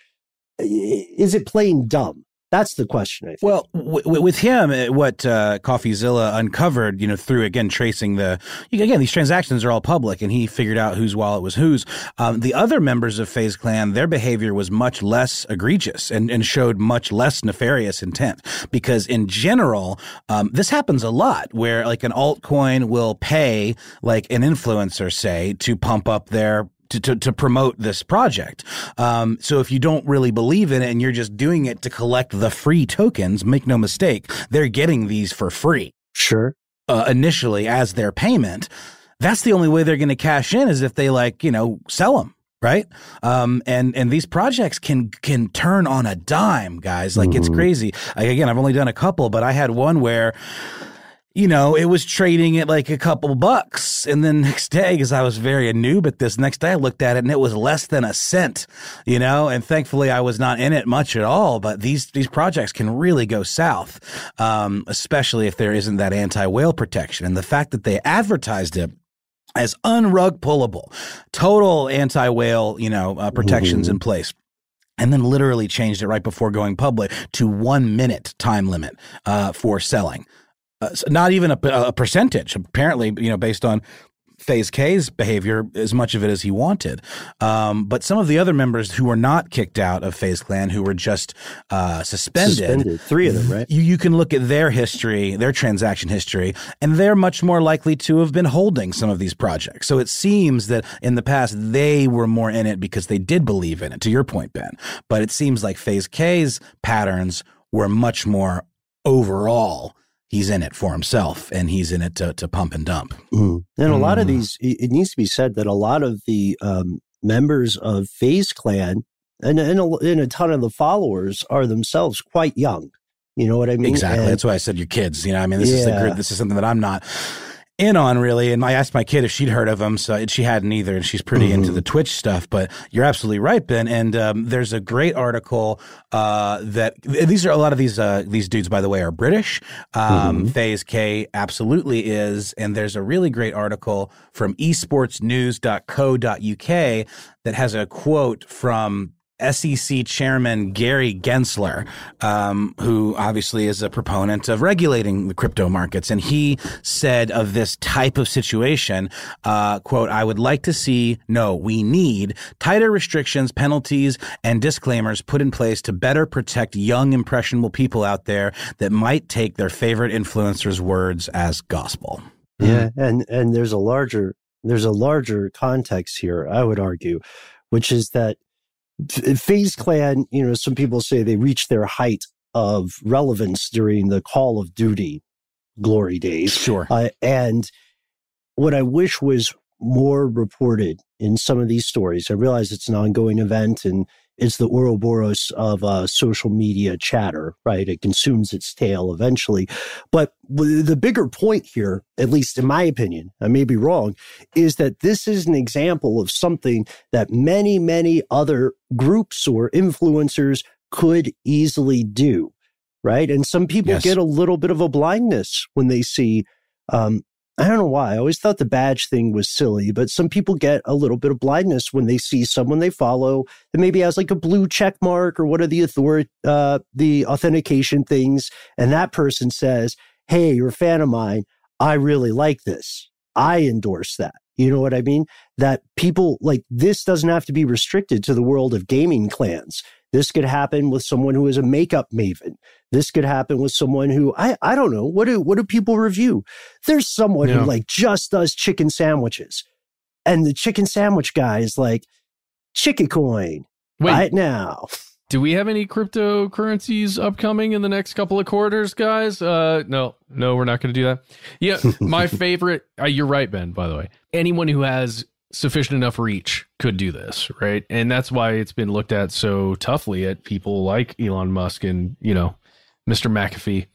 Is it plain dumb? That's the question. Well, w- with him, uh, what uh, CoffeeZilla uncovered, you know, through again tracing the again these transactions are all public, and he figured out whose wallet was whose. Um, the other members of FaZe Clan, their behavior was much less egregious and, and showed much less nefarious intent. Because in general, um, this happens a lot, where like an altcoin will pay like an influencer, say, to pump up their to, to, to promote this project. Um, so if you don't really believe in it and you're just doing it to collect the free tokens, make no mistake, they're getting these for free. Sure. Uh, initially as their payment. That's the only way they're going to cash in is if they like, you know, sell them right um, and and these projects can can turn on a dime guys like mm-hmm. it's crazy like, again i've only done a couple but i had one where you know, it was trading at like a couple bucks. And then next day, because I was very a noob at this, next day I looked at it and it was less than a cent, you know, and thankfully I was not in it much at all. But these, these projects can really go south, um, especially if there isn't that anti whale protection. And the fact that they advertised it as unrug pullable, total anti whale, you know, uh, protections mm-hmm. in place and then literally changed it right before going public to one minute time limit uh, for selling uh, not even a, a, percentage. Apparently, you know, based on FaZe K's behavior, as much of it as he wanted. Um, but some of the other members who were not kicked out of FaZe Clan, who were just uh, suspended, suspended, three of them, right? You, you can look at their history, their transaction history, and they're much more likely to have been holding some of these projects. So it seems that in the past they were more in it because they did believe in it. To your point, Ben, but it seems like FaZe K's patterns were much more overall he's in it for himself and he's in it to, to pump and dump. Mm. And a lot of mm. these, it needs to be said that a lot of the um, members of FaZe Clan and, and, a, and a ton of the followers are themselves quite young. You know what I mean? Exactly. And, That's why I said your kids. You know, I mean, this yeah. is the group. This is something that I'm not in on really. And I asked my kid if she'd heard of him, so she hadn't either, and she's pretty mm-hmm. into the Twitch stuff. But you're absolutely right, Ben. And um, there's a great article uh, that these are a lot of these uh, these dudes, by the way, are British. Um, mm-hmm. FaZe Kay absolutely is, and there's a really great article from esportsnews.co.uk that has a quote from SEC chairman Gary Gensler, um, who obviously is a proponent of regulating the crypto markets, and he said of this type of situation, uh, "quote I would like to see no, we need tighter restrictions, penalties, and disclaimers put in place to better protect young impressionable people out there that might take their favorite influencers' words as gospel." Yeah, and and there's a larger there's a larger context here. I would argue, which is that FaZe Clan, you know, some people say they reached their height of relevance during the Call of Duty glory days. Sure. Uh, and what I wish was more reported in some of these stories. I realize it's an ongoing event and it's the Ouroboros of uh, social media chatter, right? It consumes its tail eventually. But the bigger point here, at least in my opinion, I may be wrong, is that this is an example of something that many, many other groups or influencers could easily do, right? And some people yes. get a little bit of a blindness when they see um, I don't know why. I always thought the badge thing was silly, but some people get a little bit of blindness when they see someone they follow that maybe has like a blue check mark or what are the authority, uh, the authentication things, and that person says, "Hey, you're a fan of mine. I really like this. I endorse that." You know what I mean? That people like this doesn't have to be restricted to the world of gaming clans. This could happen with someone who is a makeup maven. This could happen with someone who I I don't know. What do what do people review? There's someone yeah. who like just does chicken sandwiches. And the chicken sandwich guy is like, chicken coin Wait, right now. Do we have any cryptocurrencies upcoming in the next couple of quarters, guys? Uh, no, no, we're not going to do that. Yeah, my favorite. Uh, you're right, Ben. By the way, anyone who has sufficient enough reach could do this, right? And that's why it's been looked at so toughly at people like Elon Musk and you know Mr. McAfee,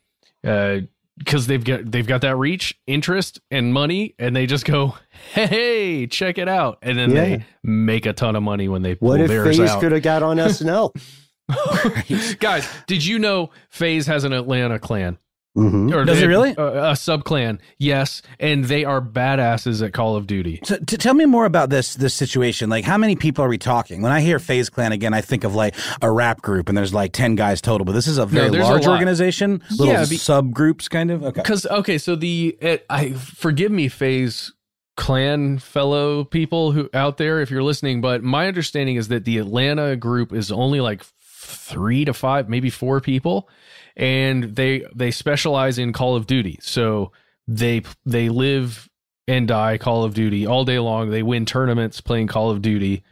because uh, they've got they've got that reach, interest, and money, and they just go, "Hey, check it out," and then yeah. they make a ton of money when they pull what if FaZe could have got on SNL? Guys, did you know FaZe has an Atlanta clan? Mm-hmm. Or Does it really? A, a sub clan, yes, and they are badasses at Call of Duty. So, to tell me more about this this situation. Like, how many people are we talking? When I hear FaZe Clan again, I think of like a rap group, and there's like ten guys total. But this is a very no, large a organization, little yeah, be, subgroups, kind of. Okay, because okay, so the it, I forgive me, FaZe clan fellow people who out there if you're listening but my understanding is that the atlanta group is only like three to five maybe four people and they they specialize in Call of Duty. So they they live and die Call of Duty all day long. They win tournaments playing Call of Duty.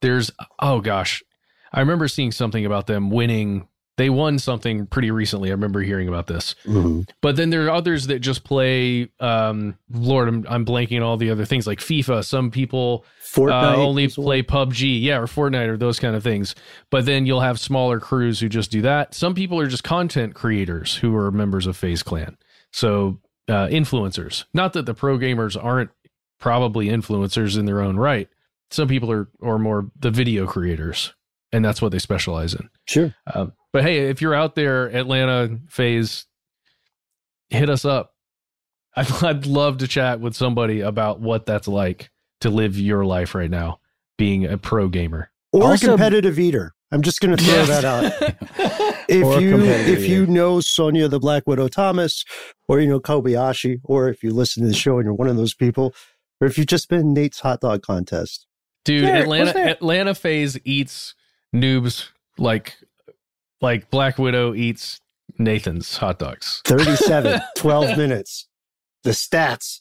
There's oh gosh, I remember seeing something about them winning. They won something pretty recently. I remember hearing about this. Mm-hmm. But then there are others that just play. Um, Lord, I'm, I'm blanking on all the other things like FIFA. Some people Fortnite uh, only play PUBG, yeah, or Fortnite or those kind of things. But then you'll have smaller crews who just do that. Some people are just content creators who are members of FaZe Clan. So uh, influencers. Not that the pro gamers aren't probably influencers in their own right. Some people are or more the video creators, and that's what they specialize in. Sure. Um, but hey, if you're out there, Atlanta FaZe, hit us up. I'd, I'd love to chat with somebody about what that's like to live your life right now, being a pro gamer or also, a competitive eater. I'm just going to throw that out. if you if you know Sonya the Black Widow Thomas, or you know Kobayashi, or if you listen to the show and you're one of those people, or if you've just been Nate's hot dog contest, dude, Atlanta Atlanta FaZe eats noobs like like Black Widow eats Nathan's hot dogs. 37, 12 minutes. The stats.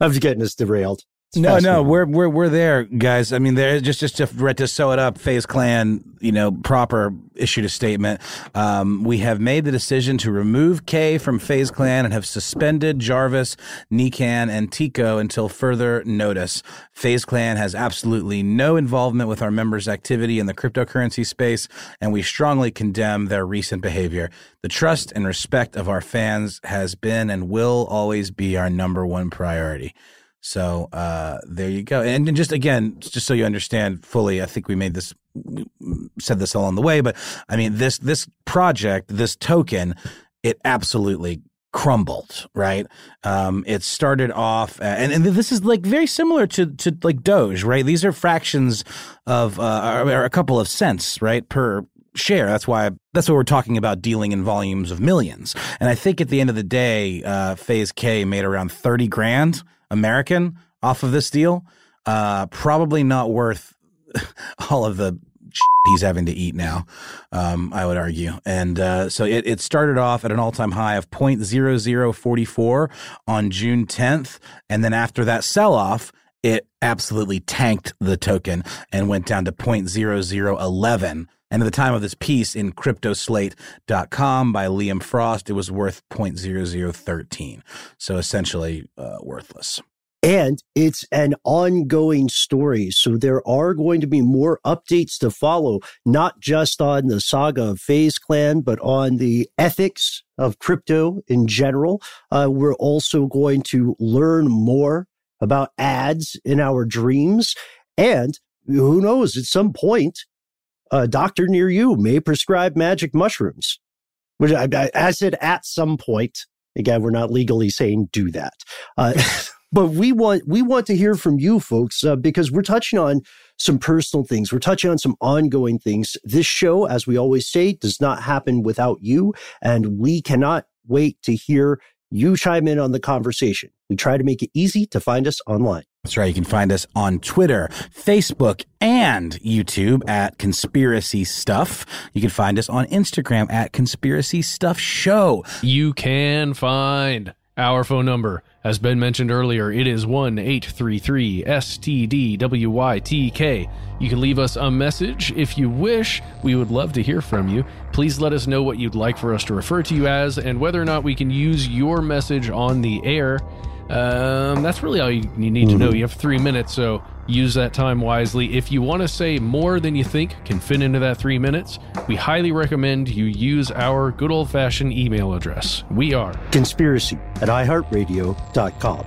I'm getting us derailed. It's no, no, we're we're we're there, guys. I mean, there just just to to sew it up. FaZe Clan, you know, proper issued a statement. Um, we have made the decision to remove K from FaZe Clan and have suspended Jarvis, Nikan, and Teeqo until further notice. FaZe Clan has absolutely no involvement with our members' activity in the cryptocurrency space, and we strongly condemn their recent behavior. The trust and respect of our fans has been and will always be our number one priority. So uh, there you go. And, and just again, just so you understand fully, I think we made this, said this along the way, but I mean this this project, this token, it absolutely crumbled. Right? Um, it started off, and and this is like very similar to to like Doge. Right? These are fractions of uh, or a couple of cents, right, per share. That's why that's what we're talking about dealing in volumes of millions. And I think at the end of the day, uh, FaZe K made around thirty grand American off of this deal. Uh, probably not worth all of the he's having to eat now. Um, I would argue, and uh, so it, it started off at an all time high of 0.0044 on June 10th, and then after that sell off. It absolutely tanked the token and went down to 0.0011. And at the time of this piece in cryptoslate.com by Liam Frost, it was worth 0.0013. So essentially uh, worthless. And it's an ongoing story. So there are going to be more updates to follow, not just on the saga of FaZe Clan, but on the ethics of crypto in general. Uh, we're also going to learn more about ads in our dreams. And who knows, at some point, a doctor near you may prescribe magic mushrooms. Which I, I, I said at some point. Again, we're not legally saying do that. Uh, but we want we want to hear from you folks uh, because we're touching on some personal things we're touching on some ongoing things this show as we always say does not happen without you and we cannot wait to hear you chime in on the conversation we try to make it easy to find us online That's right. You can find us on Twitter, Facebook, and YouTube at Conspiracy Stuff. You can find us on Instagram at Conspiracy Stuff Show. You can find our phone number. As Ben mentioned earlier, it is 1 833 STDWYTK. You can leave us a message if you wish. We would love to hear from you. Please let us know what you'd like for us to refer to you as and whether or not we can use your message on the air. Um, that's really all you, you need to know. You have three minutes, so use that time wisely. If you want to say more than you think can fit into that three minutes, we highly recommend you use our good old fashioned email address. We are conspiracy at iheartradio.com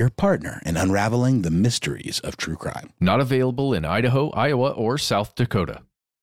your partner in unraveling the mysteries of true crime. Not available in Idaho, Iowa, or South Dakota.